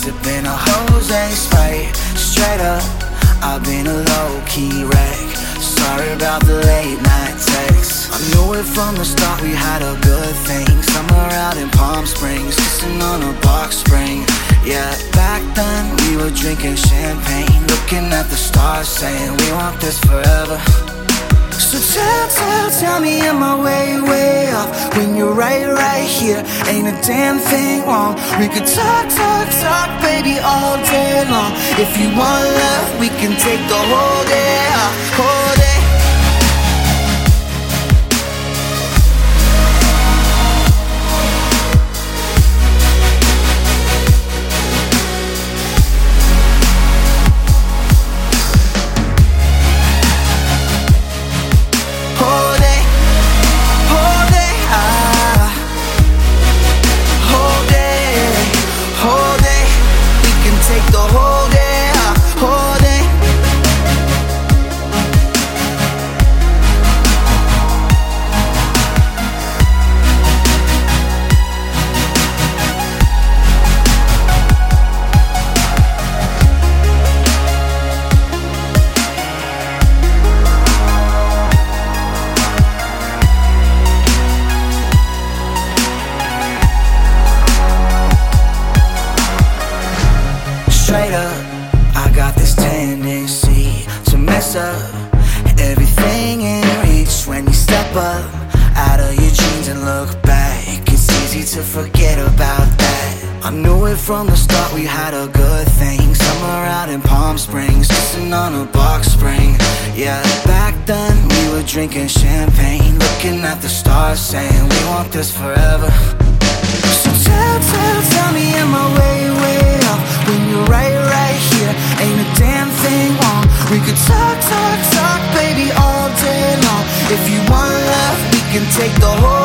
sipping a Jose Sprite. Straight up, I've been a low-key wreck. Sorry about the late night texts. I knew it from the start we had a good thing. Somewhere out in Palm Springs, kissing on a box spring. Yeah, back then we were drinking champagne, looking at the stars, saying we want this forever. So tell, tell, tell me am I way, way off? When you're right, right here Ain't a damn thing wrong. We could talk, talk, talk, baby, all day long. If you want love, we can take the whole day off this tendency to mess up everything in reach when you step up out of your jeans and look back. It's easy to forget about that. I knew it from the start we had a good thing. Somewhere out in Palm Springs, kissing on a box spring. Yeah, back then we were drinking champagne, looking at the stars, saying we want this forever. So tell, tell, tell me am I way, way off When you're right, We could talk, talk, talk, baby, all day long. If you want love, we can take the whole